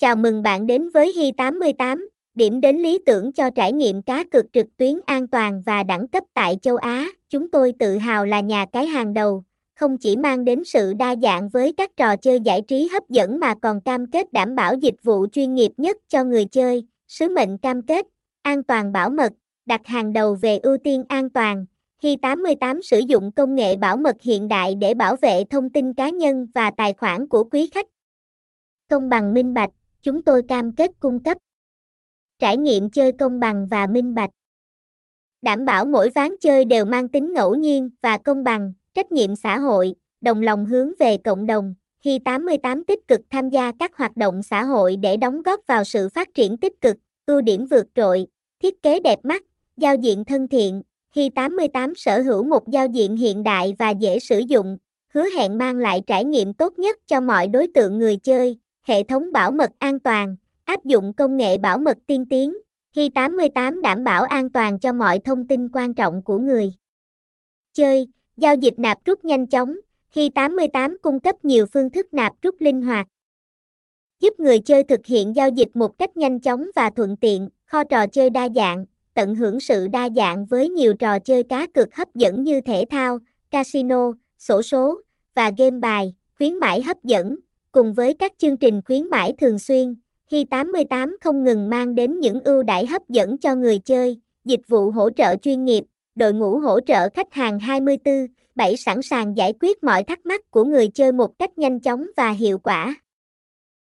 Chào mừng bạn đến với Hi88, điểm đến lý tưởng cho trải nghiệm cá cược trực tuyến an toàn và đẳng cấp tại châu Á. Chúng tôi tự hào là nhà cái hàng đầu, không chỉ mang đến sự đa dạng với các trò chơi giải trí hấp dẫn mà còn cam kết đảm bảo dịch vụ chuyên nghiệp nhất cho người chơi. Sứ mệnh cam kết, an toàn bảo mật, đặt hàng đầu về ưu tiên an toàn. Hi88 sử dụng công nghệ bảo mật hiện đại để bảo vệ thông tin cá nhân và tài khoản của quý khách. Công bằng minh bạch chúng tôi cam kết cung cấp trải nghiệm chơi công bằng và minh bạch. Đảm bảo mỗi ván chơi đều mang tính ngẫu nhiên và công bằng, trách nhiệm xã hội, đồng lòng hướng về cộng đồng. Khi 88 tích cực tham gia các hoạt động xã hội để đóng góp vào sự phát triển tích cực, ưu điểm vượt trội, thiết kế đẹp mắt, giao diện thân thiện. Khi 88 sở hữu một giao diện hiện đại và dễ sử dụng, hứa hẹn mang lại trải nghiệm tốt nhất cho mọi đối tượng người chơi hệ thống bảo mật an toàn, áp dụng công nghệ bảo mật tiên tiến, khi 88 đảm bảo an toàn cho mọi thông tin quan trọng của người. Chơi, giao dịch nạp rút nhanh chóng, khi 88 cung cấp nhiều phương thức nạp rút linh hoạt, giúp người chơi thực hiện giao dịch một cách nhanh chóng và thuận tiện, kho trò chơi đa dạng, tận hưởng sự đa dạng với nhiều trò chơi cá cược hấp dẫn như thể thao, casino, sổ số và game bài, khuyến mãi hấp dẫn, cùng với các chương trình khuyến mãi thường xuyên, Hi 88 không ngừng mang đến những ưu đãi hấp dẫn cho người chơi, dịch vụ hỗ trợ chuyên nghiệp, đội ngũ hỗ trợ khách hàng 24/7 sẵn sàng giải quyết mọi thắc mắc của người chơi một cách nhanh chóng và hiệu quả.